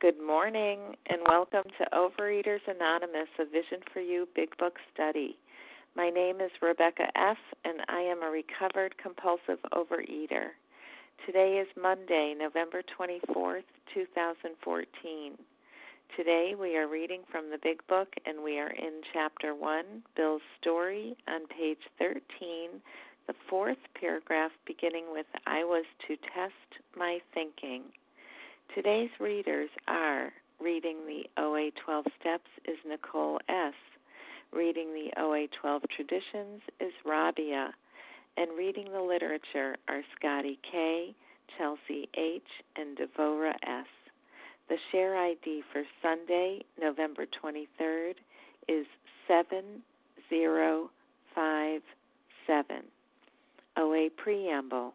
Good morning, and welcome to Overeaters Anonymous, a Vision for You Big Book Study. My name is Rebecca F., and I am a recovered compulsive overeater. Today is Monday, November 24th, 2014. Today we are reading from the Big Book, and we are in Chapter 1, Bill's Story, on page 13, the fourth paragraph beginning with I was to test my thinking. Today's readers are reading the OA 12 Steps is Nicole S. Reading the OA 12 Traditions is Rabia. And reading the literature are Scotty K., Chelsea H., and Devora S. The share ID for Sunday, November 23rd, is 7057. OA Preamble.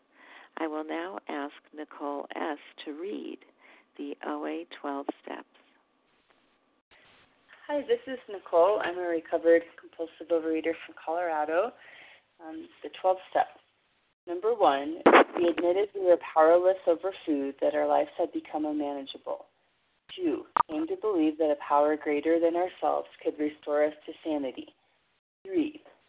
I will now ask Nicole S. to read the OA 12 steps. Hi, this is Nicole. I'm a recovered compulsive overeater from Colorado. Um, the 12 steps. Number one, we admitted we were powerless over food, that our lives had become unmanageable. Two, came to believe that a power greater than ourselves could restore us to sanity. Three,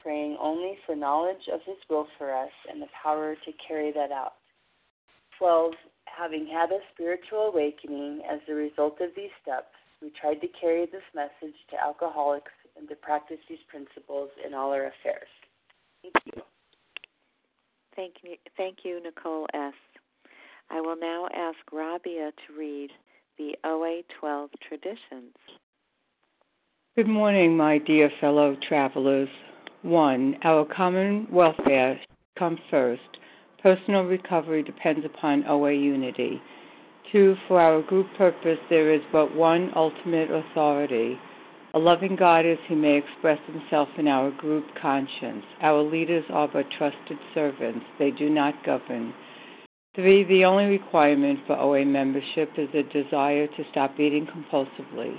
praying only for knowledge of His will for us and the power to carry that out. 12. Having had a spiritual awakening as a result of these steps, we tried to carry this message to alcoholics and to practice these principles in all our affairs. Thank you. Thank you, thank you, Nicole S. I will now ask Rabia to read the OA 12 traditions. Good morning, my dear fellow travelers. One, our common welfare comes first. Personal recovery depends upon OA unity. Two, for our group purpose, there is but one ultimate authority. A loving God as he may express himself in our group conscience. Our leaders are but trusted servants, they do not govern. Three, the only requirement for OA membership is a desire to stop eating compulsively.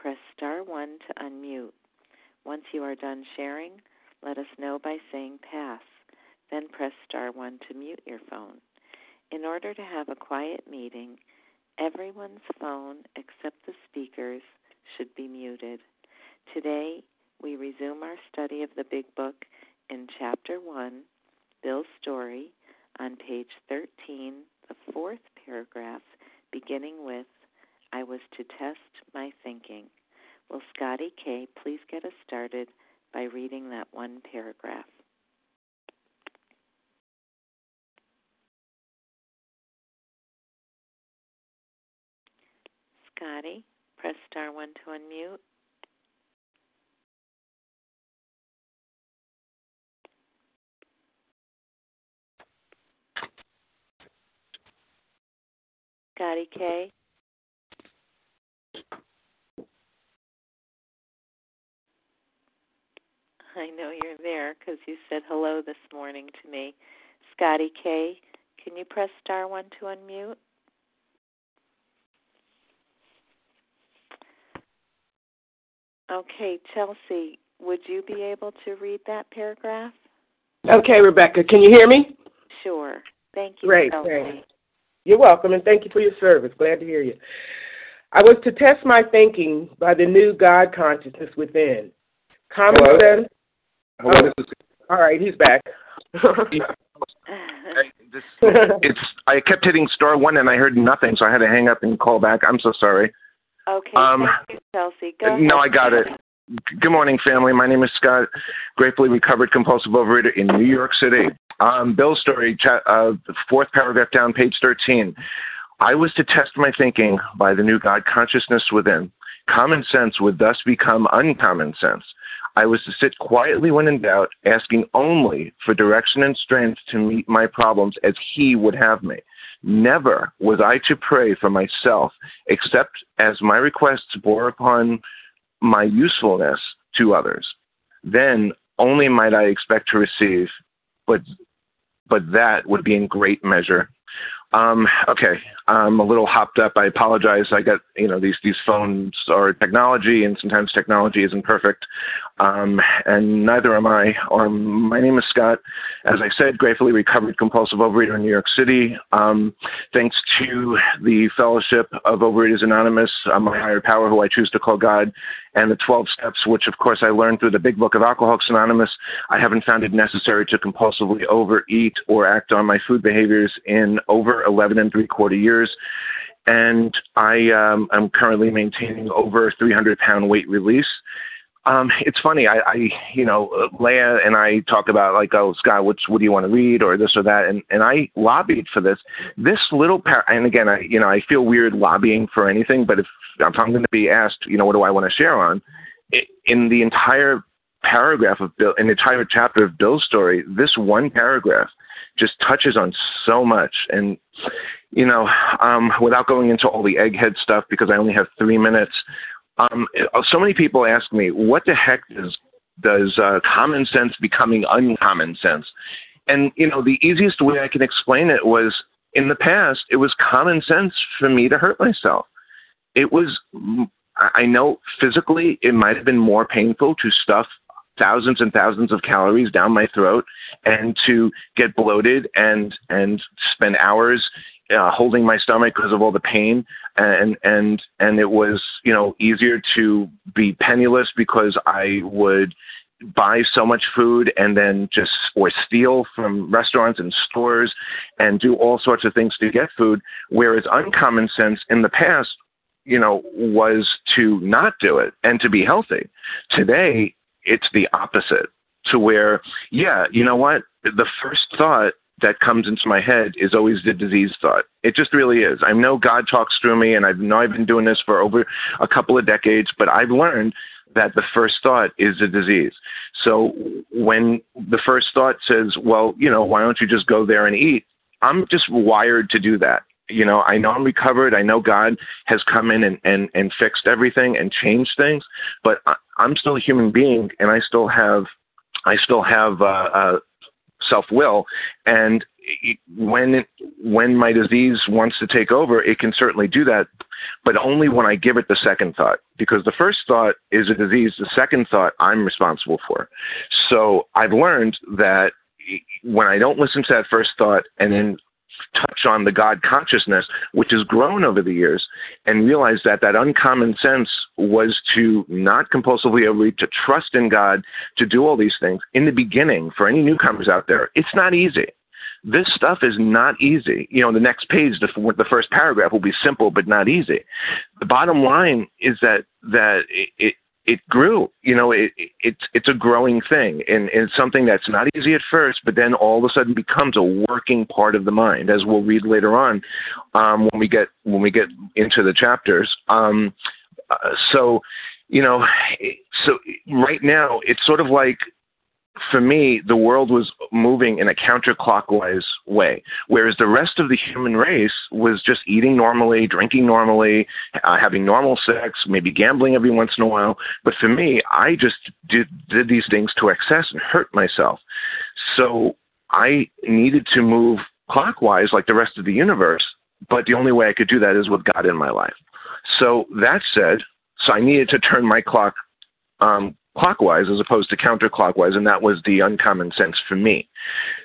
press star 1 to unmute. Once you are done sharing, let us know by saying pass. Then press star 1 to mute your phone. In order to have a quiet meeting, everyone's phone except the speaker's should be muted. Today, we resume our study of the Big Book in Chapter 1, Bill's Story, on page 13, the fourth paragraph, beginning with I was to test my thinking. Will Scotty K please get us started by reading that one paragraph? Scotty? Press star one to unmute. Scotty K. I know you're there because you said hello this morning to me. Scotty K, can you press star one to unmute? Okay, Chelsea, would you be able to read that paragraph? Okay, Rebecca, can you hear me? Sure. Thank you, great, Chelsea. Great. You're welcome, and thank you for your service. Glad to hear you. I was to test my thinking by the new God consciousness within. Common Hello? sense. Hello, Oh. this is. All right, he's back. This, it's. I kept hitting star one and I heard nothing, so I had to hang up and call back. I'm so sorry. okay, Um, thank you, Chelsea. Go no, I got it. Good morning, family. My name is Scott, gratefully recovered compulsive overeater in New York City. Um, Bill's story, uh, the fourth paragraph down, page 13. I was to test my thinking by the new God consciousness within. Common sense would thus become uncommon sense. I was to sit quietly when in doubt, asking only for direction and strength to meet my problems as He would have me. Never was I to pray for myself, except as my requests bore upon my usefulness to others. Then only might I expect to receive, but but that would be in great measure. Um, okay, I'm a little hopped up. I apologize. I got you know these these phones are technology, and sometimes technology isn't perfect. um, and neither am I. Um, my name is Scott. As I said, gratefully recovered compulsive overeater in New York City. Um, thanks to the Fellowship of Overeaters Anonymous, uh, my higher power, who I choose to call God, and the 12 steps, which of course I learned through the Big Book of Alcoholics Anonymous, I haven't found it necessary to compulsively overeat or act on my food behaviors in over 11 and three quarter years and I um, am currently maintaining over 300 pound weight release. Um, it's funny. I, I, you know, Leah and I talk about like, oh, Scott, what's, what do you want to read or this or that, and and I lobbied for this. This little par, and again, I, you know, I feel weird lobbying for anything, but if, if I'm going to be asked, you know, what do I want to share on, in the entire paragraph of Bill, the entire chapter of Bill's story, this one paragraph just touches on so much, and you know, um, without going into all the egghead stuff because I only have three minutes. Um, so many people ask me, what the heck does does uh, common sense becoming uncommon sense? And you know, the easiest way I can explain it was in the past, it was common sense for me to hurt myself. It was, I know physically, it might have been more painful to stuff thousands and thousands of calories down my throat and to get bloated and and spend hours uh, holding my stomach because of all the pain. And and and it was you know easier to be penniless because I would buy so much food and then just or steal from restaurants and stores and do all sorts of things to get food. Whereas uncommon sense in the past you know was to not do it and to be healthy. Today it's the opposite to where yeah you know what? The first thought that comes into my head is always the disease thought. It just really is. I know God talks through me, and I know I've been doing this for over a couple of decades, but I've learned that the first thought is a disease. So when the first thought says, well, you know, why don't you just go there and eat? I'm just wired to do that. You know, I know I'm recovered. I know God has come in and, and, and fixed everything and changed things, but I, I'm still a human being and I still have I still have uh, uh, self will, and when it, when my disease wants to take over, it can certainly do that, but only when I give it the second thought. Because the first thought is a disease, the second thought I'm responsible for. So I've learned that when I don't listen to that first thought and then touch on the God consciousness, which has grown over the years, and realize that that uncommon sense was to not compulsively overeat, to trust in God, to do all these things. In the beginning, for any newcomers out there, it's not easy. This stuff is not easy. You know, the next page, the, the first paragraph will be simple but not easy. The bottom line is that that it, it grew. You know, it, it, it's it's a growing thing, and, and something that's not easy at first, but then all of a sudden becomes a working part of the mind, as we'll read later on um, when we get when we get into the chapters. Um, uh, so, you know, so right now it's sort of like for me, the world was moving in a counterclockwise way, whereas the rest of the human race was just eating normally, drinking normally, uh, having normal sex, maybe gambling every once in a while. But for me, I just did, did these things to excess and hurt myself. So I needed to move clockwise like the rest of the universe, but the only way I could do that is with God in my life. So that said, so I needed to turn my clock um, clockwise as opposed to counterclockwise, and that was the uncommon sense for me.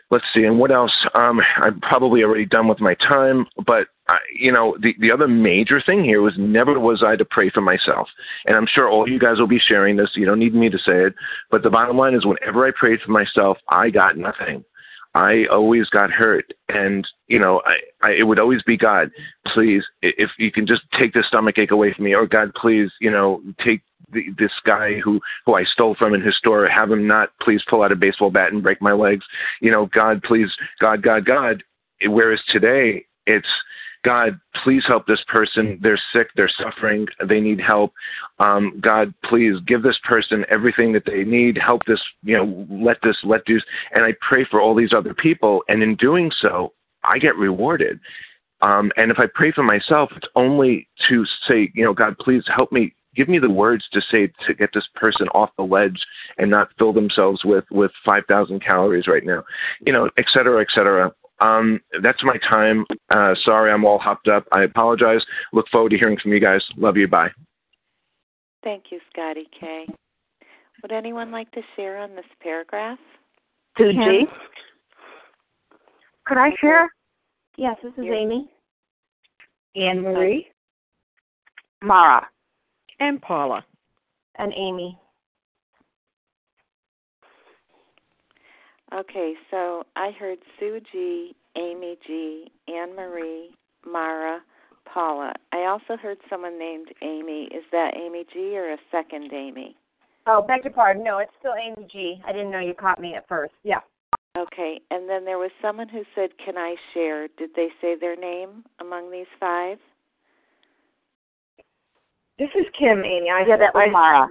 Let's see, and what else? Um, I'm probably already done with my time, but I, you know, the the other major thing here was never was I to pray for myself, and I'm sure all you guys will be sharing this. You don't need me to say it, but the bottom line is, whenever I prayed for myself, I got nothing. I always got hurt, and you know, I, I it would always be God, please, if you can just take this stomach ache away from me, or God, please, you know, take the, this guy who who I stole from in his store, have him not please pull out a baseball bat and break my legs, you know, God, please, God, God, God. Whereas today, it's God, please help this person. They're sick. They're suffering. They need help. Um, God, please give this person everything that they need. Help this, you know, let this, let this. And I pray for all these other people. And in doing so, I get rewarded. Um, and if I pray for myself, it's only to say, you know, God, please help me. Give me the words to say to get this person off the ledge and not fill themselves with with five thousand calories right now, you know, et cetera, et cetera. Um, that's my time. Uh, sorry, I'm all hopped up. I apologize. Look forward to hearing from you guys. Love you. Bye. Thank you, Scotty K. Would anyone like to share on this paragraph? Sue G. Could I share? Yes, this is Here. Amy. Anne Marie. Mara. And Paula. And Amy. Okay, so I heard Sue G, Amy G, Anne Marie, Mara, Paula. I also heard someone named Amy. Is that Amy G or a second Amy? Oh, beg your pardon. No, it's still Amy G. I didn't know you caught me at first. Yeah. Okay, and then there was someone who said, Can I share? Did they say their name among these five? This is Kim, Amy. I Yeah, that was Mara.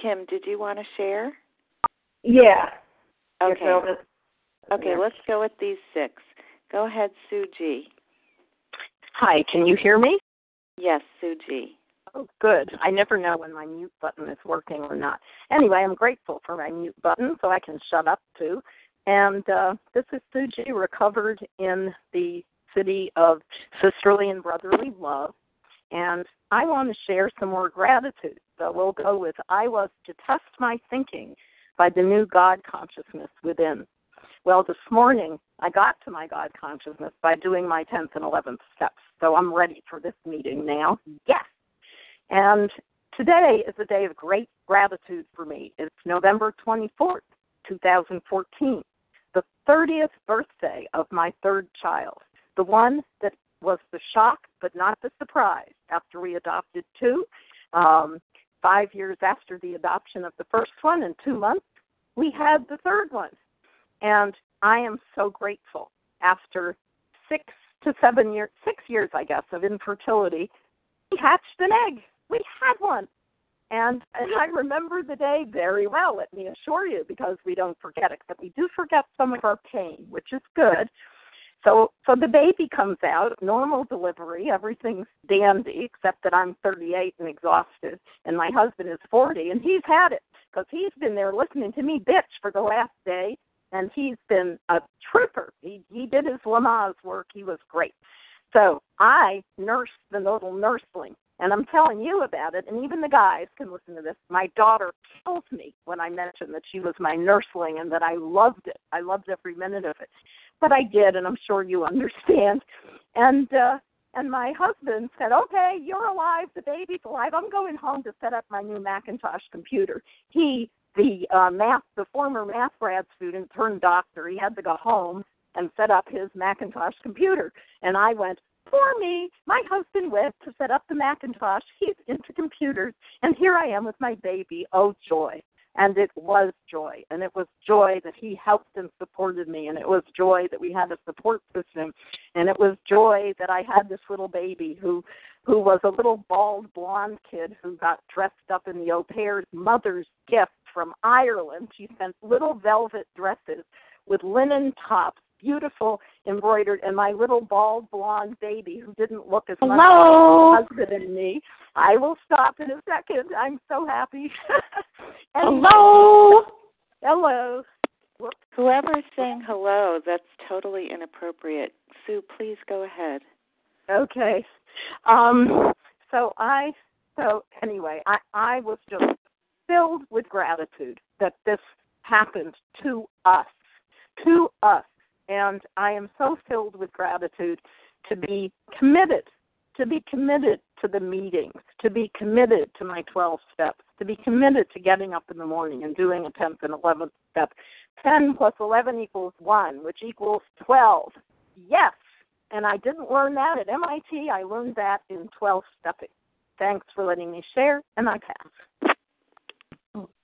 Kim, did you want to share? Yeah. Okay. Yes, Elvis. Okay, let's go with these six. Go ahead, Sue G. Hi, can you hear me? Yes, Sue G. Oh, good. I never know when my mute button is working or not. Anyway, I'm grateful for my mute button so I can shut up too. And uh, this is Sue G, recovered in the city of sisterly and brotherly love. And I want to share some more gratitude. So we'll go with I was to test my thinking by the new God consciousness within. Well, this morning I got to my God consciousness by doing my 10th and 11th steps. So I'm ready for this meeting now. Yes. And today is a day of great gratitude for me. It's November 24th, 2014, the 30th birthday of my third child, the one that was the shock but not the surprise after we adopted two. Um, five years after the adoption of the first one, and two months, we had the third one. And I am so grateful after six to seven years, six years, I guess, of infertility, we hatched an egg. We had one. And, and I remember the day very well, let me assure you, because we don't forget, it, but we do forget some of our pain, which is good. So so the baby comes out, normal delivery, everything's dandy, except that I'm 38 and exhausted, and my husband is 40, and he's had it because he's been there listening to me bitch for the last day, and he's been a trooper. He he did his Lamaze work. He was great. So I nursed the little nursling, and I'm telling you about it, and even the guys can listen to this. My daughter kills me when I mention that she was my nursling and that I loved it. I loved every minute of it but I did, and I'm sure you understand. And uh, and my husband said, "Okay, you're alive. The baby's alive. I'm going home to set up my new Macintosh computer." He, the uh, math, the former math grad student turned doctor, he had to go home and set up his Macintosh computer, and I went. For me, my husband went to set up the Macintosh. He's into computers, and here I am with my baby. Oh joy! And it was joy. And it was joy that he helped and supported me. And it was joy that we had a support system. And it was joy that i had this little baby who who was a little bald blonde kid who got dressed up in the au pair's mother's gift from ireland. She sent little velvet dresses with linen tops beautiful embroidered. And my little bald blonde baby who didn't look as much like my husband and me. I will stop in a second. I'm so happy Hello. Hello. Whoever's saying hello, that's totally inappropriate. Sue, please go ahead. Okay. Um so I so anyway, I I was just filled with gratitude that this happened to us. To us. And I am so filled with gratitude to be committed to be committed to the meetings, to be committed to my 12 steps, to be committed to getting up in the morning and doing a 10th and 11th step. 10 plus 11 equals 1, which equals 12. Yes. And I didn't learn that at MIT. I learned that in 12 stepping. Thanks for letting me share, and I pass.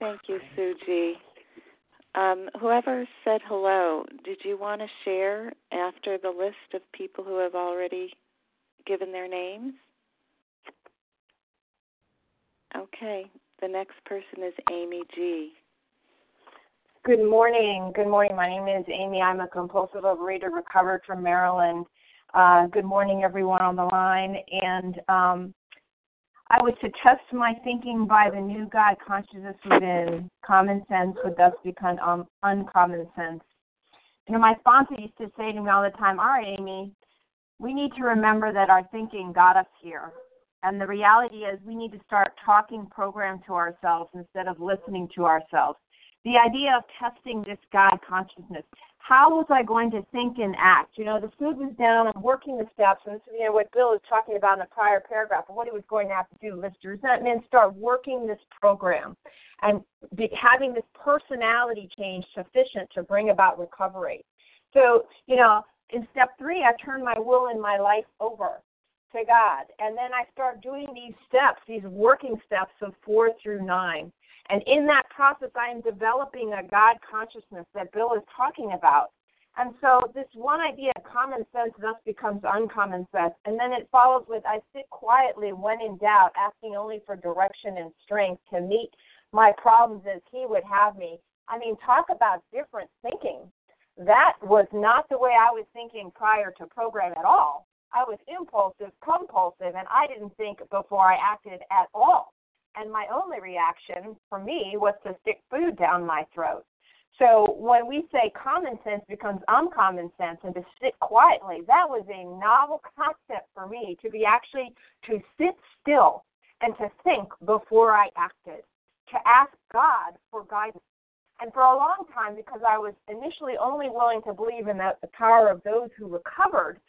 Thank you, Sue G. Um, whoever said hello, did you want to share after the list of people who have already given their names? Okay. The next person is Amy G. Good morning. Good morning. My name is Amy. I'm a compulsive overeater recovered from Maryland. Uh, good morning, everyone on the line. And um, I was to test my thinking by the new God consciousness within. Common sense would thus become um, uncommon sense. You know, my sponsor used to say to me all the time, All right, Amy, we need to remember that our thinking got us here. And the reality is, we need to start talking program to ourselves instead of listening to ourselves. The idea of testing this God consciousness. How was I going to think and act? You know, the food was down, I'm working the steps, and this is you know, what Bill is talking about in the prior paragraph of what he was going to have to do, list resentment, start working this program and be, having this personality change sufficient to bring about recovery. So, you know, in step three, I turn my will and my life over to God. And then I start doing these steps, these working steps of four through nine. And in that process, I am developing a God consciousness that Bill is talking about. And so this one idea, common sense, thus becomes uncommon sense. And then it follows with I sit quietly when in doubt, asking only for direction and strength to meet my problems as He would have me. I mean, talk about different thinking. That was not the way I was thinking prior to program at all. I was impulsive, compulsive, and I didn't think before I acted at all. And my only reaction for me was to stick food down my throat. So when we say common sense becomes uncommon sense and to sit quietly, that was a novel concept for me to be actually to sit still and to think before I acted, to ask God for guidance. And for a long time, because I was initially only willing to believe in the, the power of those who recovered,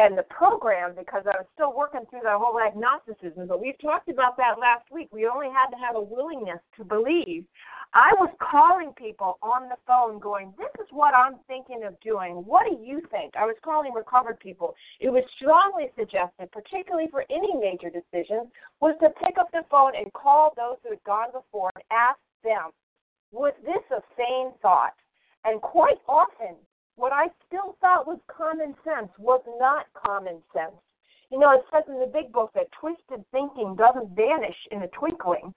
and the program because I was still working through that whole agnosticism. But we've talked about that last week. We only had to have a willingness to believe. I was calling people on the phone going, This is what I'm thinking of doing. What do you think? I was calling recovered people. It was strongly suggested, particularly for any major decisions, was to pick up the phone and call those who had gone before and ask them, Was this a sane thought? And quite often, what I still thought was common sense was not common sense. You know, it says in the big book that twisted thinking doesn't vanish in a twinkling.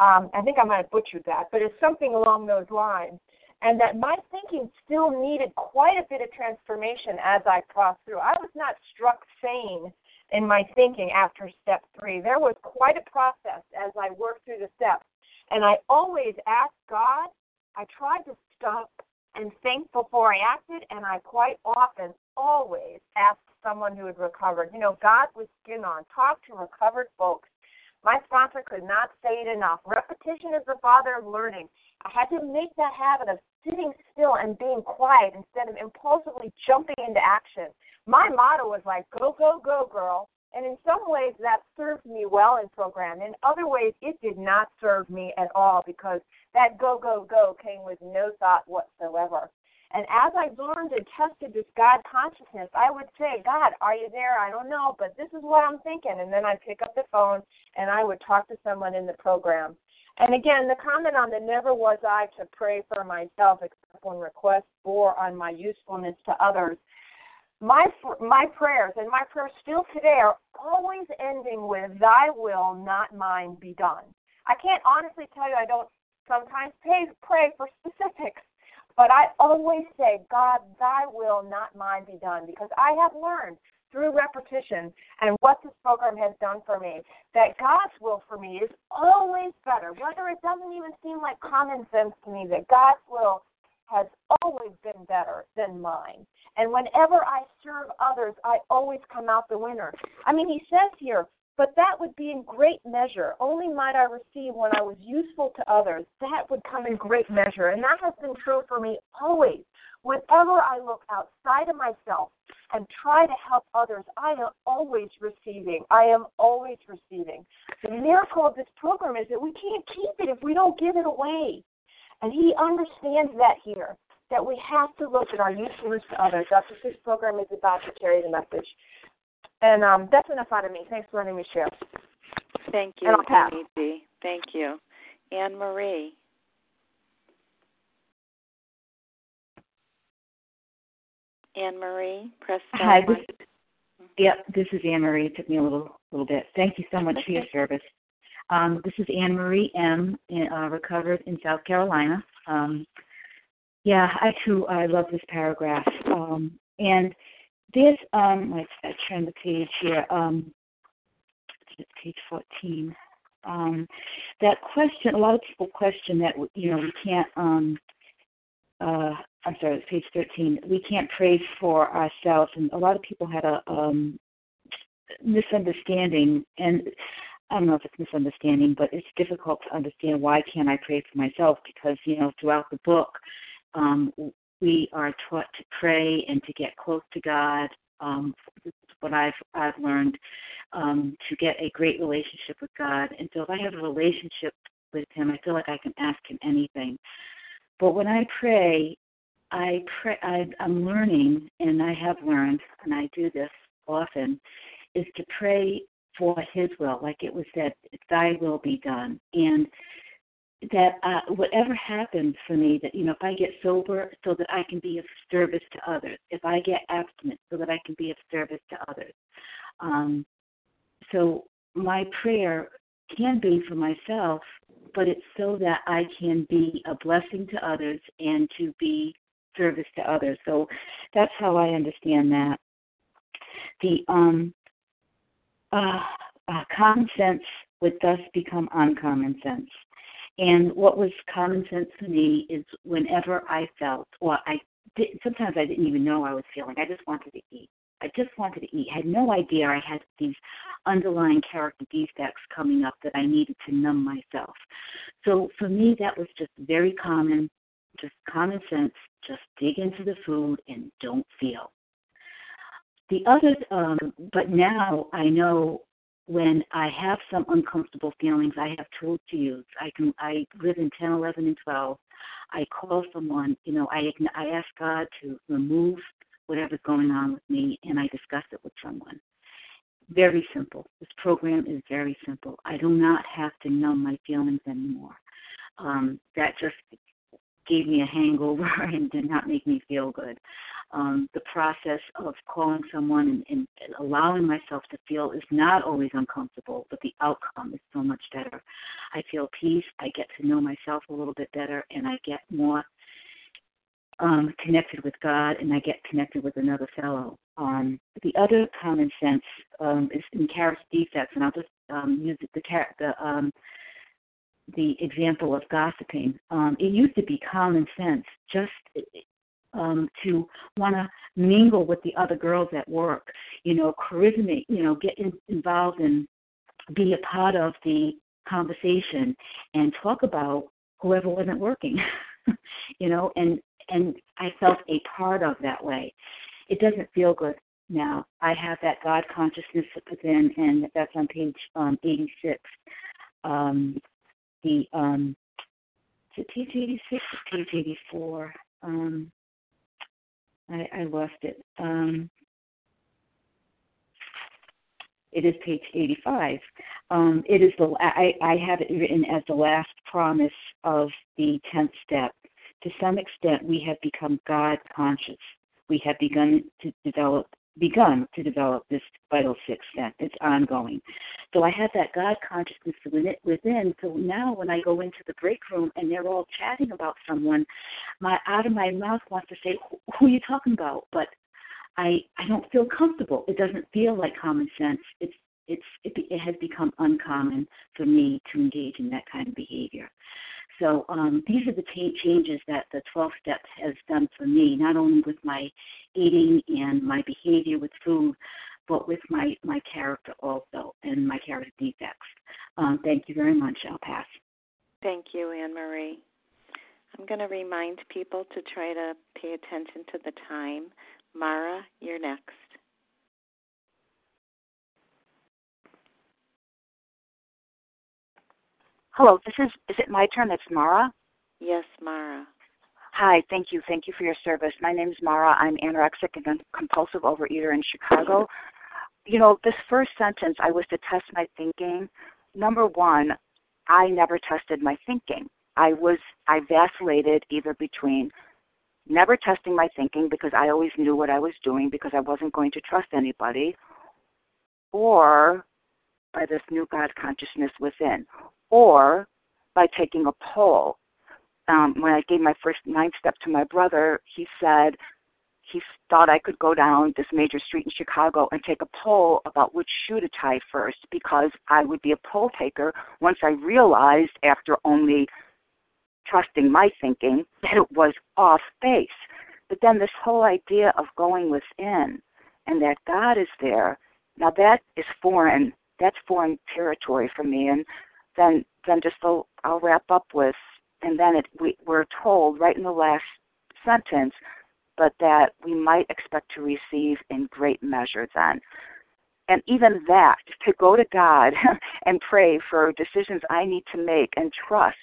Um, I think I might have butchered that, but it's something along those lines. And that my thinking still needed quite a bit of transformation as I crossed through. I was not struck sane in my thinking after step three. There was quite a process as I worked through the steps. And I always asked God, I tried to stop and think before I acted, and I quite often, always asked someone who had recovered. You know, God with skin on. Talk to recovered folks. My sponsor could not say it enough. Repetition is the father of learning. I had to make that habit of sitting still and being quiet instead of impulsively jumping into action. My motto was like, go, go, go, girl. And in some ways, that served me well in program. In other ways, it did not serve me at all because that go, go, go came with no thought whatsoever. And as I learned and tested this God consciousness, I would say, God, are you there? I don't know, but this is what I'm thinking. And then I'd pick up the phone and I would talk to someone in the program. And again, the comment on the never was I to pray for myself except when requests bore on my usefulness to others my my prayers and my prayers still today are always ending with thy will not mine be done i can't honestly tell you i don't sometimes pray pray for specifics but i always say god thy will not mine be done because i have learned through repetition and what this program has done for me that god's will for me is always better whether it doesn't even seem like common sense to me that god's will has always been better than mine. And whenever I serve others, I always come out the winner. I mean, he says here, but that would be in great measure. Only might I receive when I was useful to others. That would come in great measure. And that has been true for me always. Whenever I look outside of myself and try to help others, I am always receiving. I am always receiving. The miracle of this program is that we can't keep it if we don't give it away. And he understands that here, that we have to look at our usefulness to others. That's what this program is about to carry the message. And um, that's enough out of me. Thanks for letting me share. Thank you, Amy Thank you. Anne Marie. Anne Marie, press Hi, this, yep, this is Anne Marie. It took me a little little bit. Thank you so much for your service. Um, this is Anne Marie M. Uh, recovered in South Carolina. Um, yeah, I too I love this paragraph. Um, and this um, let's turn the page here. Um, page fourteen. Um, that question. A lot of people question that you know we can't. Um, uh, I'm sorry, page thirteen. We can't pray for ourselves, and a lot of people had a um, misunderstanding, and I don't know if it's misunderstanding, but it's difficult to understand why can't I pray for myself because you know throughout the book um, we are taught to pray and to get close to God. Um, this is what I've I've learned um, to get a great relationship with God, and so if I have a relationship with Him, I feel like I can ask Him anything. But when I pray, I pray. I, I'm learning, and I have learned, and I do this often, is to pray for His will, like it was said, "Thy will be done," and that uh, whatever happens for me, that you know, if I get sober, so that I can be of service to others. If I get abstinent, so that I can be of service to others. Um, so my prayer can be for myself, but it's so that I can be a blessing to others and to be service to others. So that's how I understand that. The um, uh, uh, common sense would thus become uncommon sense. And what was common sense to me is whenever I felt, well, I did, sometimes I didn't even know I was feeling. I just wanted to eat. I just wanted to eat. I had no idea I had these underlying character defects coming up that I needed to numb myself. So for me, that was just very common, just common sense. Just dig into the food and don't feel. The other, um, but now I know when I have some uncomfortable feelings, I have tools to use. I can I live in 10, 11, and 12. I call someone, you know, I I ask God to remove whatever's going on with me, and I discuss it with someone. Very simple. This program is very simple. I do not have to numb my feelings anymore. Um, that just gave me a hangover and did not make me feel good um, the process of calling someone and, and allowing myself to feel is not always uncomfortable, but the outcome is so much better. I feel peace. I get to know myself a little bit better, and I get more um, connected with God, and I get connected with another fellow. Um, the other common sense um, is in character defects, and I'll just um, use the the um, the example of gossiping. Um, it used to be common sense, just um, to want to mingle with the other girls at work, you know, charisma, you know, get in, involved and be a part of the conversation and talk about whoever wasn't working, you know, and and I felt a part of that way. It doesn't feel good now. I have that God consciousness within, and that's on page um, 86. Um, the um, is page 86 or page 84? Um, I, I lost it. Um, it is page 85. Um, it is the I, I have it written as the last promise of the 10th step. To some extent, we have become God conscious. We have begun to develop begun to develop this vital sixth sense. It's ongoing. So I have that God consciousness within. It within. So now when I go into the break room and they're all chatting about someone, my out of my mouth wants to say, "Who are you talking about?" But I I don't feel comfortable. It doesn't feel like common sense. It's it's it, it has become uncommon for me to engage in that kind of behavior. So um, these are the t- changes that the 12 steps has done for me, not only with my eating and my behavior with food, but with my, my character also and my character defects. Um, thank you very much. I'll pass. Thank you, Anne Marie. I'm going to remind people to try to pay attention to the time. Mara, you're next. Hello, this is is it my turn? It's Mara. Yes, Mara. Hi, thank you, thank you for your service. My name is Mara. I'm anorexic and compulsive overeater in Chicago. You know, this first sentence, I was to test my thinking. Number one, I never tested my thinking. I was I vacillated either between never testing my thinking because I always knew what I was doing because I wasn't going to trust anybody, or by this new God consciousness within, or by taking a poll. Um, when I gave my first ninth step to my brother, he said he thought I could go down this major street in Chicago and take a poll about which shoe to tie first because I would be a poll taker once I realized after only trusting my thinking that it was off base. But then this whole idea of going within and that God is there Now that is foreign. That's foreign territory for me. And then then just I'll, I'll wrap up with, and then it, we, we're told right in the last sentence, but that we might expect to receive in great measure then. And even that, to go to God and pray for decisions I need to make and trust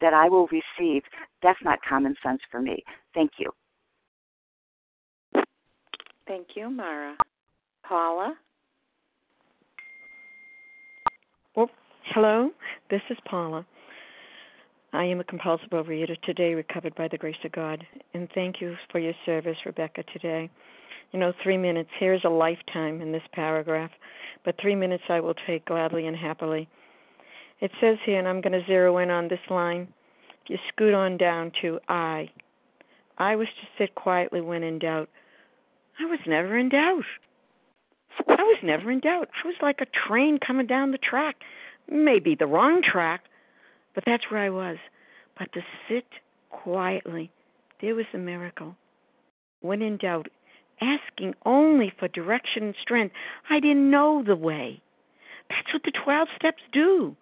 that I will receive, that's not common sense for me. Thank you. Thank you, Mara. Paula? Well, hello, this is Paula. I am a compulsive overeater today, recovered by the grace of God. And thank you for your service, Rebecca, today. You know, three minutes, here's a lifetime in this paragraph, but three minutes I will take gladly and happily. It says here, and I'm going to zero in on this line. You scoot on down to I, I was to sit quietly when in doubt. I was never in doubt. I was never in doubt. I was like a train coming down the track. Maybe the wrong track, but that's where I was. But to sit quietly, there was a miracle. When in doubt, asking only for direction and strength, I didn't know the way. That's what the 12 steps do.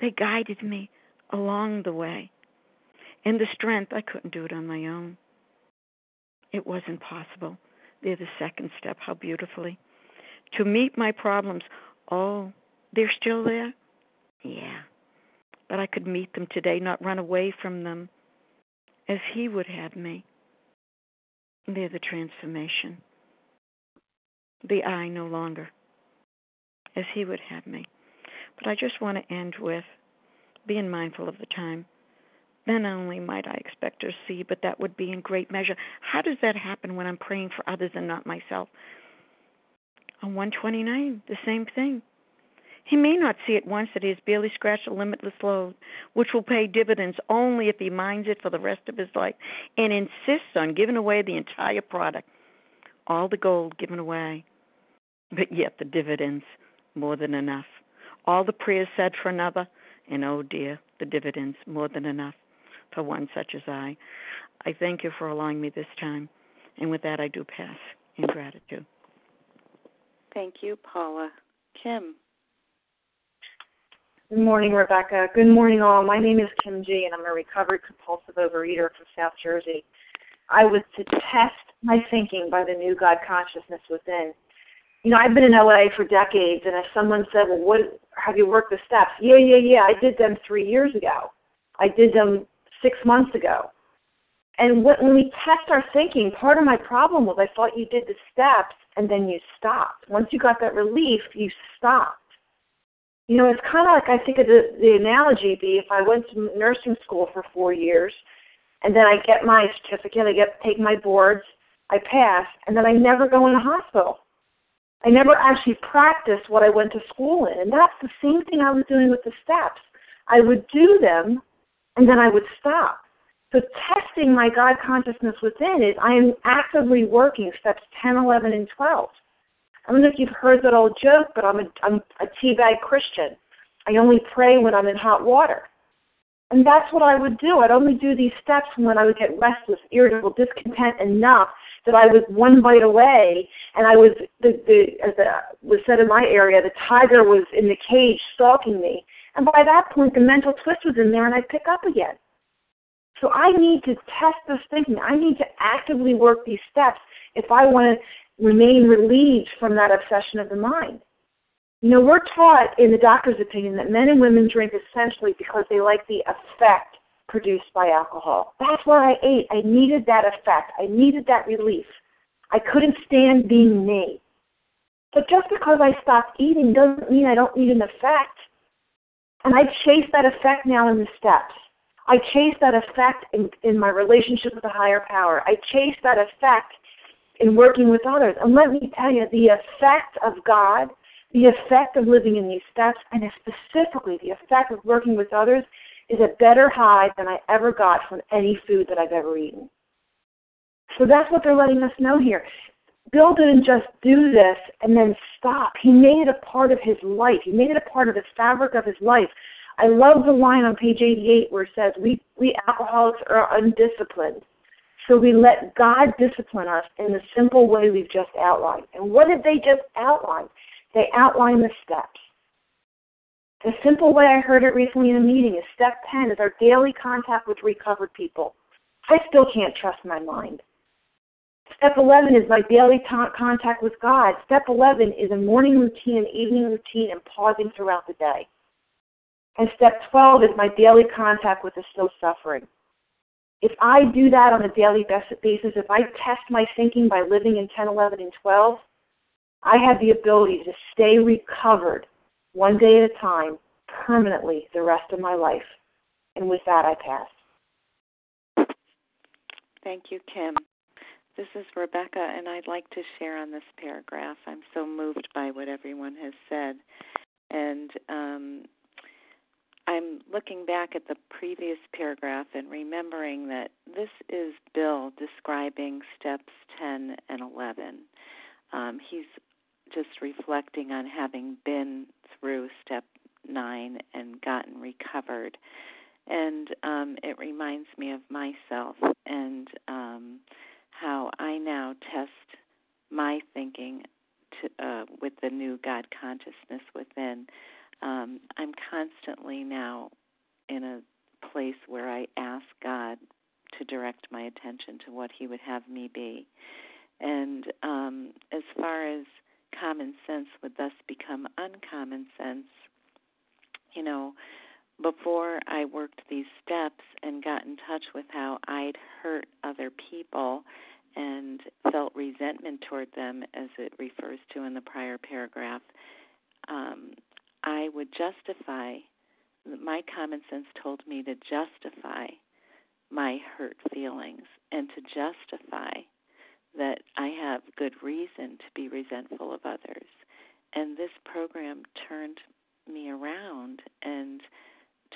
They guided me along the way. And the strength, I couldn't do it on my own. It wasn't possible. They're the second step. How beautifully. To meet my problems. Oh, they're still there? Yeah. But I could meet them today, not run away from them as He would have me. They're the transformation. The I no longer as He would have me. But I just want to end with being mindful of the time. Then only might I expect or see, but that would be in great measure. How does that happen when I'm praying for others and not myself? On 129, the same thing. He may not see at once that he has barely scratched a limitless lode, which will pay dividends only if he minds it for the rest of his life and insists on giving away the entire product, all the gold given away, but yet the dividends more than enough. All the prayers said for another, and oh dear, the dividends more than enough for one such as I. I thank you for allowing me this time, and with that I do pass in gratitude. Thank you, Paula. Kim. Good morning, Rebecca. Good morning, all. My name is Kim G, and I'm a recovered compulsive overeater from South Jersey. I was to test my thinking by the new God consciousness within. You know, I've been in LA for decades, and if someone said, "Well, what have you worked the steps?" Yeah, yeah, yeah. I did them three years ago. I did them six months ago. And when we test our thinking, part of my problem was I thought you did the steps and then you stopped. Once you got that relief, you stopped. You know, it's kind of like I think of the, the analogy be if I went to nursing school for four years, and then I get my certificate, I get take my boards, I pass, and then I never go in a hospital. I never actually practice what I went to school in, and that's the same thing I was doing with the steps. I would do them, and then I would stop. So testing my God consciousness within is I am actively working steps 10, 11, and 12. I don't know if you've heard that old joke, but I'm a, I'm a teabag Christian. I only pray when I'm in hot water. And that's what I would do. I'd only do these steps when I would get restless, irritable, discontent enough that I was one bite away, and I was the, the as the, was said in my area, the tiger was in the cage stalking me. And by that point, the mental twist was in there, and I'd pick up again. So I need to test this thinking. I need to actively work these steps if I want to remain relieved from that obsession of the mind. You know, we're taught in the doctor's opinion that men and women drink essentially because they like the effect produced by alcohol. That's why I ate. I needed that effect. I needed that relief. I couldn't stand being me. But just because I stopped eating doesn't mean I don't need an effect. And I chase that effect now in the steps. I chase that effect in, in my relationship with the higher power. I chase that effect in working with others. And let me tell you, the effect of God, the effect of living in these steps, and specifically the effect of working with others is a better high than I ever got from any food that I've ever eaten. So that's what they're letting us know here. Bill didn't just do this and then stop. He made it a part of his life. He made it a part of the fabric of his life. I love the line on page 88 where it says, we, we alcoholics are undisciplined. So we let God discipline us in the simple way we've just outlined. And what did they just outline? They outline the steps. The simple way I heard it recently in a meeting is step 10 is our daily contact with recovered people. I still can't trust my mind. Step 11 is my daily contact with God. Step 11 is a morning routine and evening routine and pausing throughout the day. And step 12 is my daily contact with the still suffering. If I do that on a daily basis, if I test my thinking by living in 10, 11, and 12, I have the ability to stay recovered one day at a time permanently the rest of my life. And with that, I pass. Thank you, Kim. This is Rebecca, and I'd like to share on this paragraph. I'm so moved by what everyone has said. And um, I'm looking back at the previous paragraph and remembering that this is Bill describing steps 10 and 11. Um, he's just reflecting on having been through step 9 and gotten recovered. And um, it reminds me of myself and um, how I now test my thinking to, uh, with the new God consciousness within um, I'm constantly now in a place where I ask God to direct my attention to what He would have me be. And um, as far as common sense would thus become uncommon sense, you know, before I worked these steps and got in touch with how I'd hurt other people and felt resentment toward them, as it refers to in the prior paragraph, um, I would justify, my common sense told me to justify my hurt feelings and to justify that I have good reason to be resentful of others. And this program turned me around and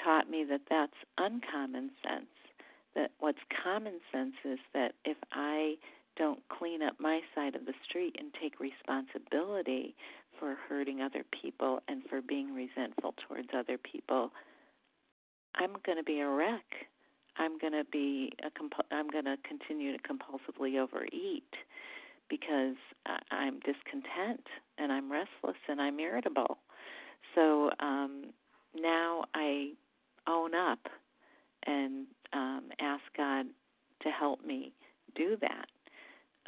taught me that that's uncommon sense. That what's common sense is that if I don't clean up my side of the street and take responsibility for hurting other people and for being resentful towards other people, I'm going to be a wreck. I'm going to be a comp- I'm going to continue to compulsively overeat because I'm discontent and I'm restless and I'm irritable. So um, now I own up and um, ask God to help me do that.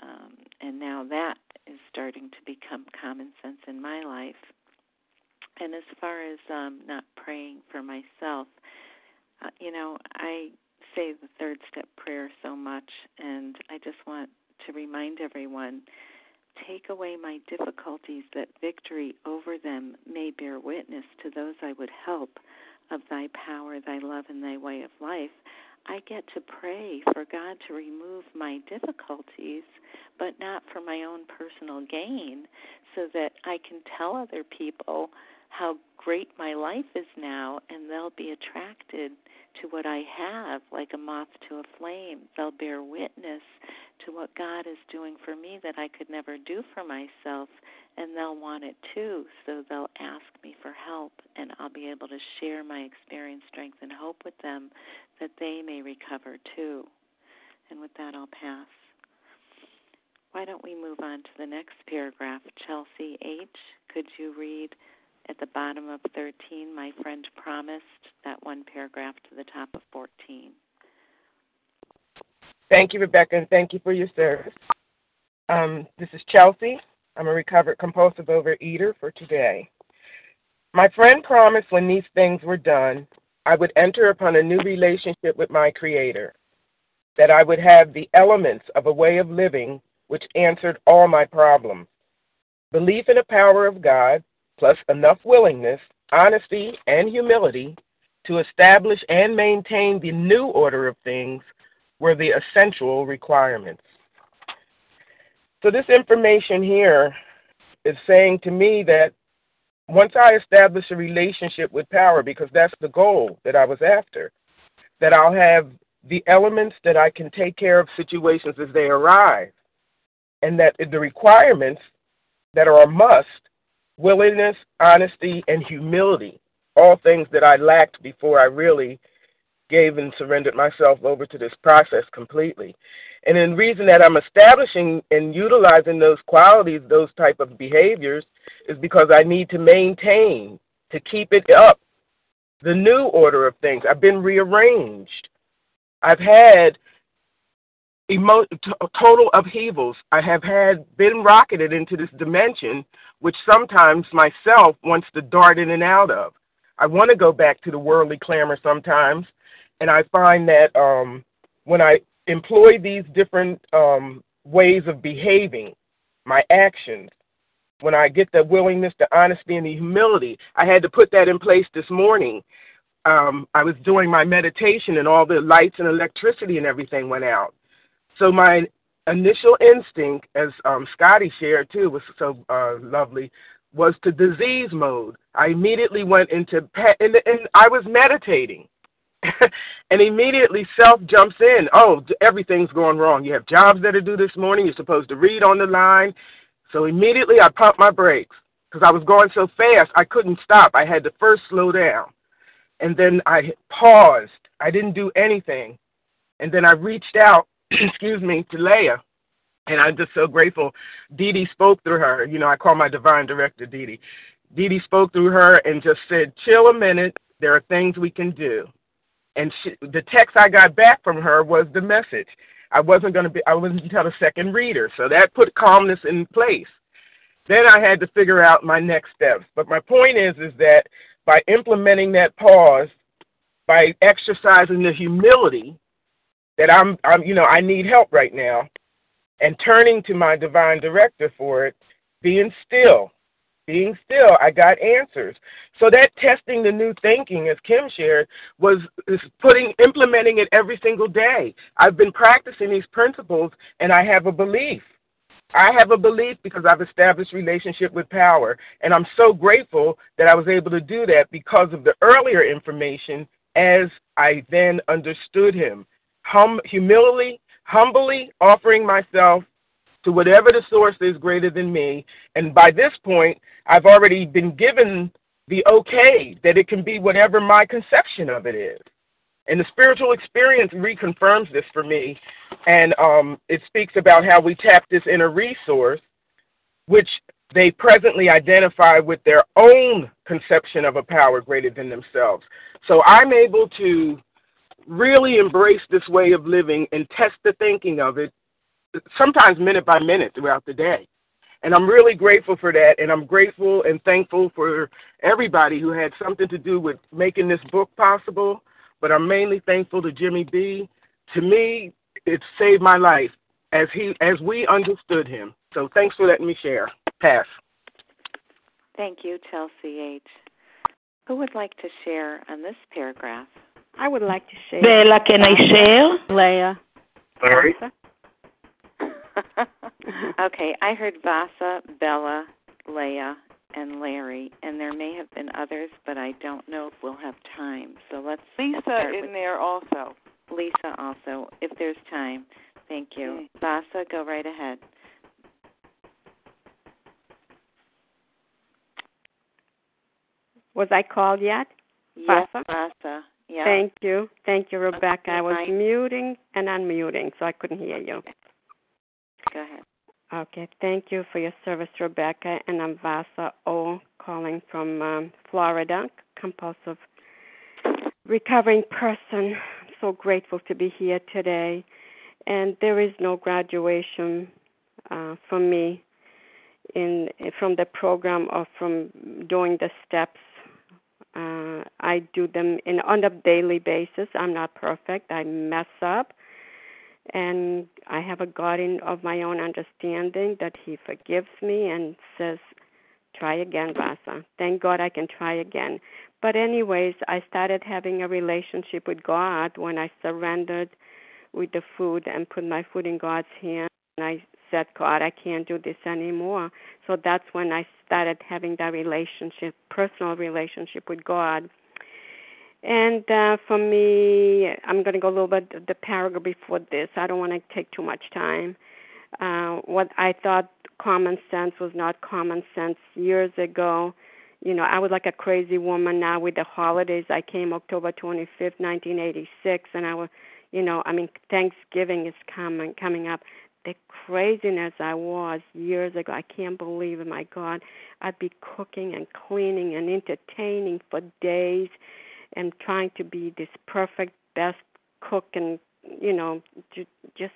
Um, and now that is starting to become common sense in my life. And as far as um, not praying for myself, uh, you know, I say the third step prayer so much, and I just want to remind everyone take away my difficulties that victory over them may bear witness to those I would help of thy power, thy love, and thy way of life. I get to pray for God to remove my difficulties, but not for my own personal gain, so that I can tell other people how great my life is now, and they'll be attracted to what I have like a moth to a flame. They'll bear witness to what God is doing for me that I could never do for myself, and they'll want it too. So they'll ask me for help, and I'll be able to share my experience, strength, and hope with them that they may recover too. And with that, I'll pass. Why don't we move on to the next paragraph? Chelsea H., could you read at the bottom of 13, my friend promised, that one paragraph to the top of 14? Thank you, Rebecca, and thank you for your service. Um, this is Chelsea. I'm a recovered compulsive overeater for today. My friend promised when these things were done, I would enter upon a new relationship with my Creator, that I would have the elements of a way of living which answered all my problems. Belief in the power of God, plus enough willingness, honesty, and humility to establish and maintain the new order of things were the essential requirements. So, this information here is saying to me that once I establish a relationship with power, because that's the goal that I was after, that I'll have the elements that I can take care of situations as they arise, and that the requirements that are a must willingness, honesty, and humility, all things that I lacked before I really gave and surrendered myself over to this process completely. And the reason that I'm establishing and utilizing those qualities, those type of behaviors, is because I need to maintain, to keep it up, the new order of things. I've been rearranged. I've had emo- t- total upheavals. I have had been rocketed into this dimension, which sometimes myself wants to dart in and out of. I want to go back to the worldly clamor sometimes, and I find that um, when I employ these different um, ways of behaving, my actions, when I get the willingness, the honesty, and the humility, I had to put that in place this morning. Um, I was doing my meditation, and all the lights and electricity and everything went out. So my initial instinct, as um, Scotty shared too, was so uh, lovely, was to disease mode. I immediately went into and, and I was meditating. and immediately self jumps in. Oh, everything's going wrong. You have jobs that are due this morning. You're supposed to read on the line. So immediately I pumped my brakes because I was going so fast I couldn't stop. I had to first slow down. And then I paused. I didn't do anything. And then I reached out, excuse me, to Leah. And I'm just so grateful. Dee Dee spoke through her. You know, I call my divine director Dee Dee. Dee Dee spoke through her and just said, chill a minute. There are things we can do. And she, the text I got back from her was the message. I wasn't going to be, I wasn't until the second reader. So that put calmness in place. Then I had to figure out my next steps. But my point is, is that by implementing that pause, by exercising the humility that I'm, I'm, you know, I need help right now, and turning to my divine director for it, being still, being still, I got answers. So that testing the new thinking, as Kim shared, was is putting implementing it every single day. I've been practicing these principles, and I have a belief. I have a belief because I've established relationship with power, and I'm so grateful that I was able to do that because of the earlier information as I then understood him. Hum, humility, humbly offering myself to whatever the source is greater than me, and by this point, I've already been given the okay that it can be whatever my conception of it is. And the spiritual experience reconfirms this for me. And um, it speaks about how we tap this inner resource, which they presently identify with their own conception of a power greater than themselves. So I'm able to really embrace this way of living and test the thinking of it, sometimes minute by minute throughout the day. And I'm really grateful for that. And I'm grateful and thankful for everybody who had something to do with making this book possible. But I'm mainly thankful to Jimmy B. To me, it saved my life as he as we understood him. So thanks for letting me share. Pass. Thank you, Chelsea H. Who would like to share on this paragraph? I would like to share. Bella, can I share? Leah. Sorry. okay, I heard Vasa, Bella, Leah, and Larry, and there may have been others, but I don't know if we'll have time. So let's Lisa in there also. Lisa also, if there's time. Thank you. Okay. Vasa, go right ahead. Was I called yet? Yes, Vasa. Yeah. Thank you. Thank you, Rebecca. I was muting and unmuting, so I couldn't hear you. Go ahead. Okay, thank you for your service, Rebecca. And I'm Vasa O, calling from um, Florida, compulsive recovering person. So grateful to be here today. And there is no graduation uh, for me in from the program or from doing the steps. Uh, I do them in on a daily basis. I'm not perfect. I mess up and I have a God in, of my own understanding that He forgives me and says, "Try again, Vasa." Thank God I can try again. But anyways, I started having a relationship with God when I surrendered with the food and put my food in God's hand. And I said, God, I can't do this anymore. So that's when I started having that relationship, personal relationship with God. And uh, for me, I'm going to go a little bit the paragraph before this. I don't want to take too much time. Uh, what I thought common sense was not common sense years ago. You know, I was like a crazy woman now with the holidays. I came October 25th, 1986, and I was you know, I mean, Thanksgiving is coming coming up. The craziness I was years ago, I can't believe it. My God, I'd be cooking and cleaning and entertaining for days, and trying to be this perfect best cook and you know just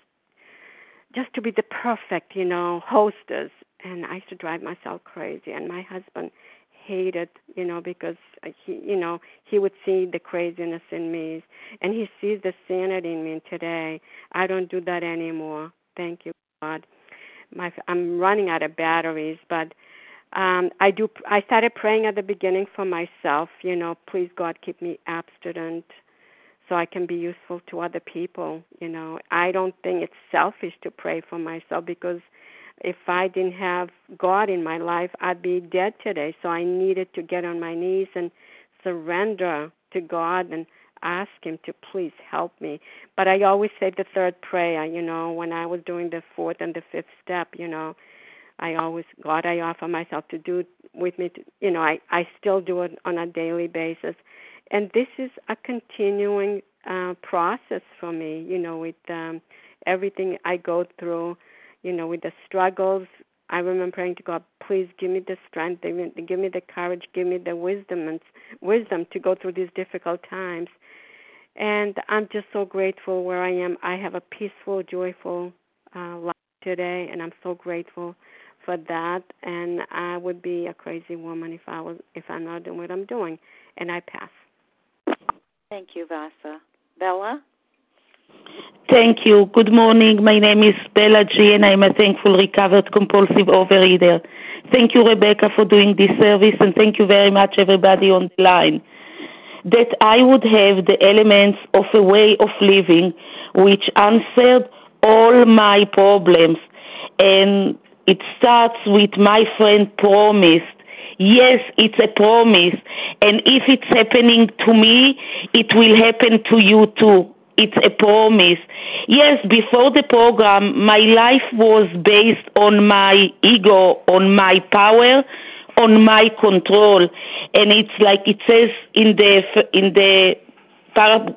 just to be the perfect you know hostess. And i used to drive myself crazy. And my husband hated you know because he you know he would see the craziness in me. And he sees the sanity in me today. I don't do that anymore. Thank you god. My i'm running out of batteries but um i do i started praying at the beginning for myself you know please god keep me abstinent so I can be useful to other people. You know, I don't think it's selfish to pray for myself because if I didn't have God in my life, I'd be dead today. So I needed to get on my knees and surrender to God and ask Him to please help me. But I always say the third prayer, you know, when I was doing the fourth and the fifth step, you know. I always God I offer myself to do with me to, you know I I still do it on a daily basis and this is a continuing uh, process for me. You know, with um, everything I go through, you know, with the struggles. I remember praying to God, please give me the strength, give me, give me the courage, give me the wisdom and wisdom to go through these difficult times. And I'm just so grateful where I am. I have a peaceful, joyful uh, life today, and I'm so grateful for that. And I would be a crazy woman if I was if I'm not doing what I'm doing. And I pass. Thank you, Vasa. Bella? Thank you. Good morning. My name is Bella G, and I'm a thankful recovered compulsive overeater. Thank you, Rebecca, for doing this service, and thank you very much, everybody on the line. That I would have the elements of a way of living which answered all my problems. And it starts with my friend promised Yes, it's a promise. And if it's happening to me, it will happen to you too. It's a promise. Yes, before the program, my life was based on my ego, on my power, on my control. And it's like it says in the, in the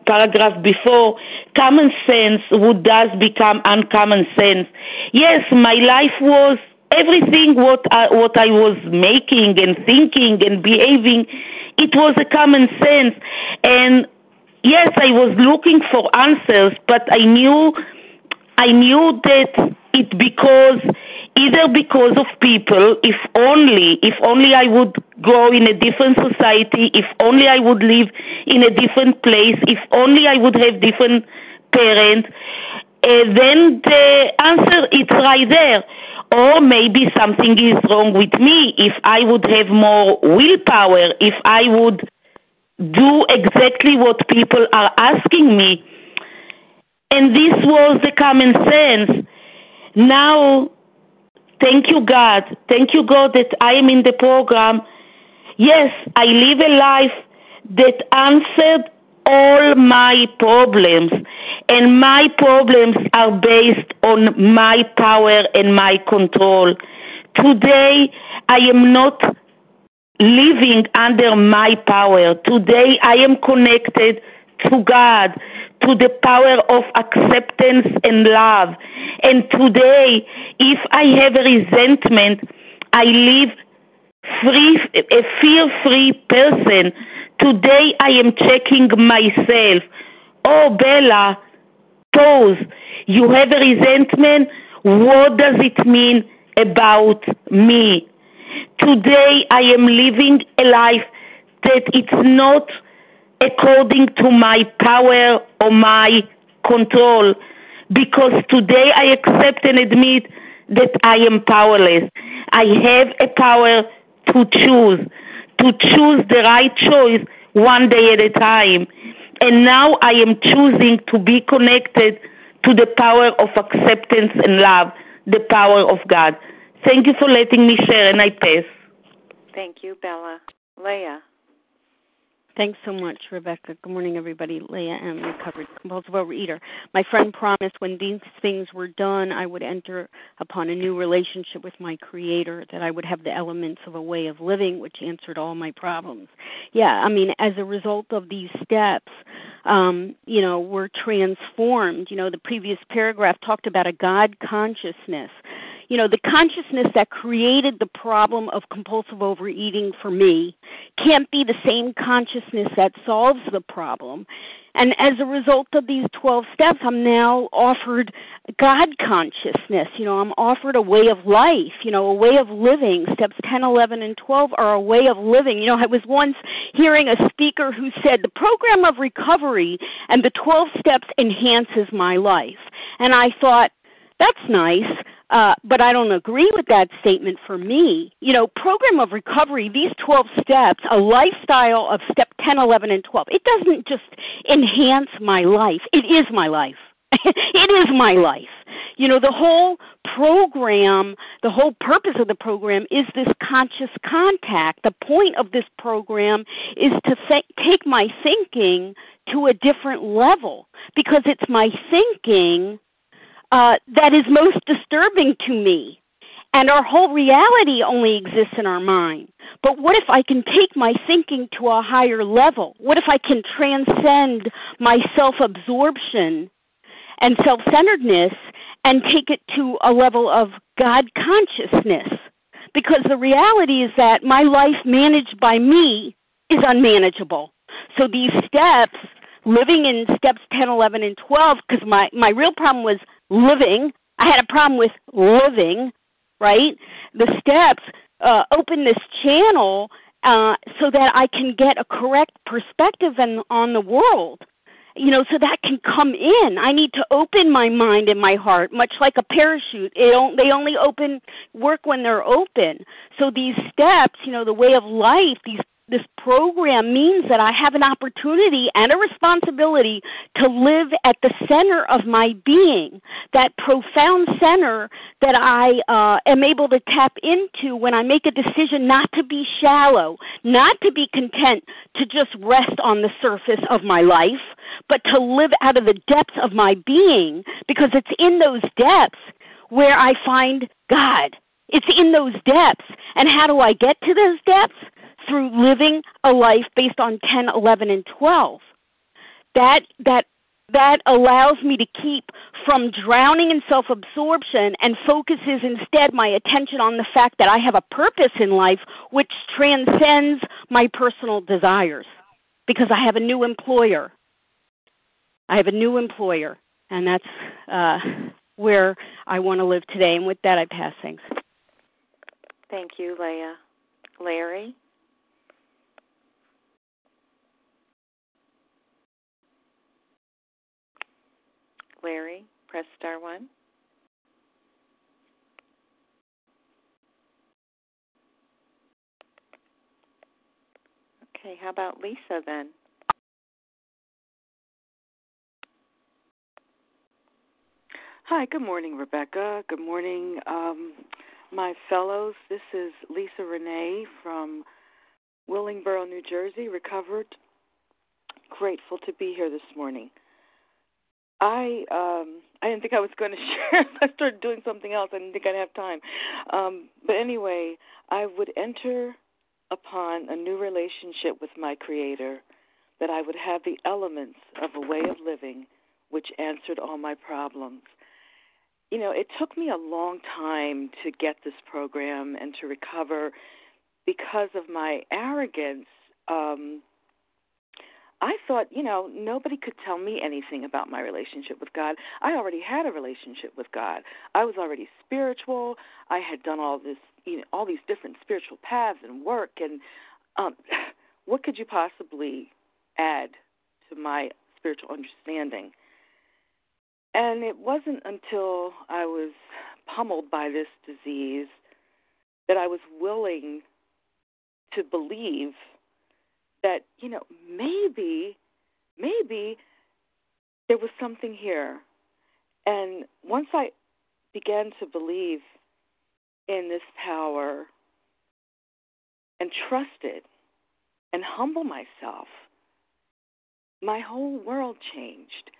paragraph before, common sense would thus become uncommon sense. Yes, my life was everything what I, what I was making and thinking and behaving, it was a common sense. And yes, I was looking for answers, but I knew, I knew that it because either because of people, if only, if only I would grow in a different society, if only I would live in a different place, if only I would have different parents, uh, then the answer is right there or maybe something is wrong with me. If I would have more willpower, if I would do exactly what people are asking me. And this was the common sense. Now, thank you, God. Thank you, God, that I am in the program. Yes, I live a life that answered all my problems. And my problems are based on my power and my control. Today, I am not living under my power. Today, I am connected to God, to the power of acceptance and love. And today, if I have a resentment, I live free, a fear free person Today I am checking myself. Oh, Bella, pause. You have a resentment? What does it mean about me? Today I am living a life that it's not according to my power or my control because today I accept and admit that I am powerless. I have a power to choose to choose the right choice one day at a time. And now I am choosing to be connected to the power of acceptance and love, the power of God. Thank you for letting me share, and I pass. Thank you, Bella. Leah. Thanks so much, Rebecca. Good morning, everybody. Leah M., recovered compulsive overeater. My friend promised when these things were done, I would enter upon a new relationship with my Creator, that I would have the elements of a way of living which answered all my problems. Yeah, I mean, as a result of these steps, um, you know, were transformed. You know, the previous paragraph talked about a God consciousness. You know, the consciousness that created the problem of compulsive overeating for me can't be the same consciousness that solves the problem. And as a result of these 12 steps, I'm now offered God consciousness. You know, I'm offered a way of life, you know, a way of living. Steps 10, 11, and 12 are a way of living. You know, I was once hearing a speaker who said the program of recovery and the 12 steps enhances my life. And I thought, that's nice. Uh, but I don't agree with that statement for me. You know, program of recovery, these 12 steps, a lifestyle of step 10, 11, and 12, it doesn't just enhance my life, it is my life. it is my life. You know, the whole program, the whole purpose of the program is this conscious contact. The point of this program is to th- take my thinking to a different level because it's my thinking uh, that is most disturbing to me. And our whole reality only exists in our mind. But what if I can take my thinking to a higher level? What if I can transcend my self absorption and self centeredness and take it to a level of God consciousness? Because the reality is that my life managed by me is unmanageable. So these steps, living in steps 10, 11, and 12, because my, my real problem was living. I had a problem with living, right? The steps uh, open this channel uh, so that I can get a correct perspective on, on the world. You know, so that can come in. I need to open my mind and my heart, much like a parachute. It, they only open work when they're open. So these steps, you know, the way of life, these this program means that I have an opportunity and a responsibility to live at the center of my being, that profound center that I uh, am able to tap into when I make a decision not to be shallow, not to be content to just rest on the surface of my life, but to live out of the depths of my being, because it's in those depths where I find God. It's in those depths. And how do I get to those depths? Through living a life based on 10, 11, and 12. That that that allows me to keep from drowning in self absorption and focuses instead my attention on the fact that I have a purpose in life which transcends my personal desires because I have a new employer. I have a new employer, and that's uh, where I want to live today. And with that, I pass things. Thank you, Leah. Larry? Larry, press star one. Okay, how about Lisa then? Hi, good morning, Rebecca. Good morning, um, my fellows. This is Lisa Renee from Willingboro, New Jersey, recovered. Grateful to be here this morning. I um I didn't think I was going to share. I started doing something else. I didn't think I'd have time. Um, but anyway, I would enter upon a new relationship with my Creator, that I would have the elements of a way of living which answered all my problems. You know, it took me a long time to get this program and to recover because of my arrogance. Um, I thought, you know, nobody could tell me anything about my relationship with God. I already had a relationship with God. I was already spiritual. I had done all this, you know, all these different spiritual paths and work and um what could you possibly add to my spiritual understanding? And it wasn't until I was pummeled by this disease that I was willing to believe that you know maybe maybe there was something here. And once i began to believe in this power and trust it and humble myself my whole world changed.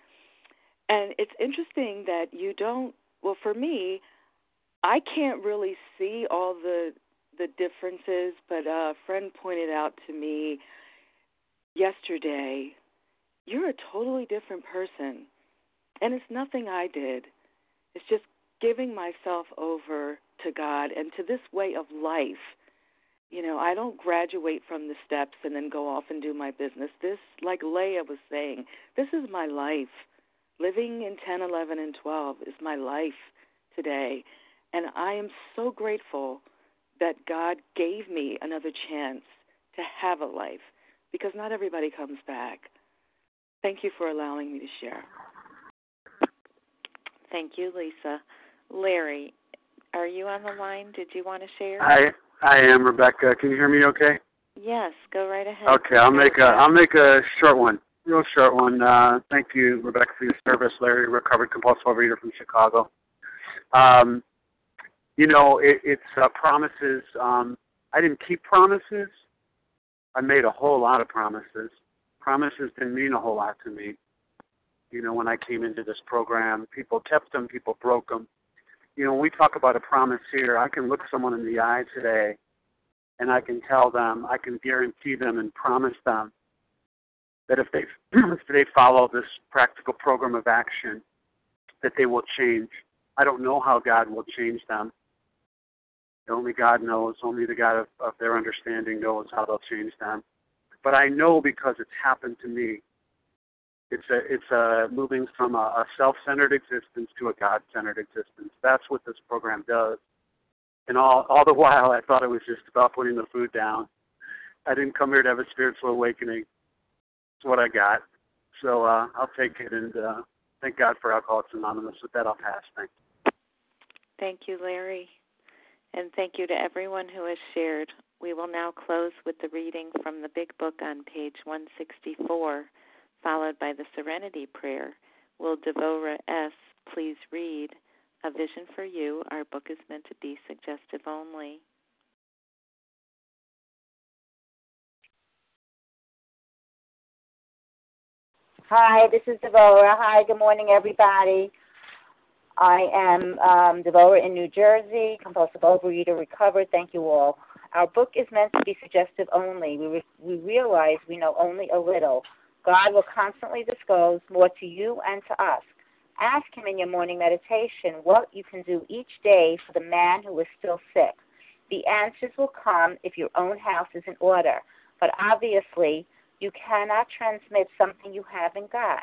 And it's interesting that you don't well for me i can't really see all the the differences but a friend pointed out to me yesterday you're a totally different person. And it's nothing I did. It's just giving myself over to God and to this way of life. You know, I don't graduate from the steps and then go off and do my business. This, like Leah was saying, this is my life. Living in 10, 11, and 12 is my life today. And I am so grateful that God gave me another chance to have a life because not everybody comes back. Thank you for allowing me to share. Thank you, Lisa. Larry, are you on the line? Did you want to share? I I am Rebecca. Can you hear me okay? Yes, go right ahead. Okay, I'll make a I'll make a short one. Real short one. Uh, thank you, Rebecca, for your service. Larry, recovered compulsive overeater from Chicago. Um, you know, it, it's uh, promises. Um, I didn't keep promises. I made a whole lot of promises. Promises didn't mean a whole lot to me. You know, when I came into this program, people kept them, people broke them. You know, when we talk about a promise here, I can look someone in the eye today and I can tell them, I can guarantee them and promise them that if they if they follow this practical program of action, that they will change. I don't know how God will change them. Only God knows. Only the God of, of their understanding knows how they'll change them. But I know because it's happened to me. It's a it's a moving from a, a self-centered existence to a God-centered existence. That's what this program does. And all all the while, I thought it was just about putting the food down. I didn't come here to have a spiritual awakening. It's what I got. So uh, I'll take it and uh, thank God for Alcoholics Anonymous. With that, I'll pass. Thanks. Thank you, Larry. And thank you to everyone who has shared. We will now close with the reading from the Big Book on page 164, followed by the Serenity Prayer. Will Devora S. please read A Vision for You? Our book is meant to be suggestive only. Hi, this is Devora. Hi, good morning, everybody. I am um, Devora in New Jersey, compulsive overeater, recovered. Thank you all. Our book is meant to be suggestive only. We, re- we realize we know only a little. God will constantly disclose more to you and to us. Ask Him in your morning meditation what you can do each day for the man who is still sick. The answers will come if your own house is in order. But obviously, you cannot transmit something you haven't got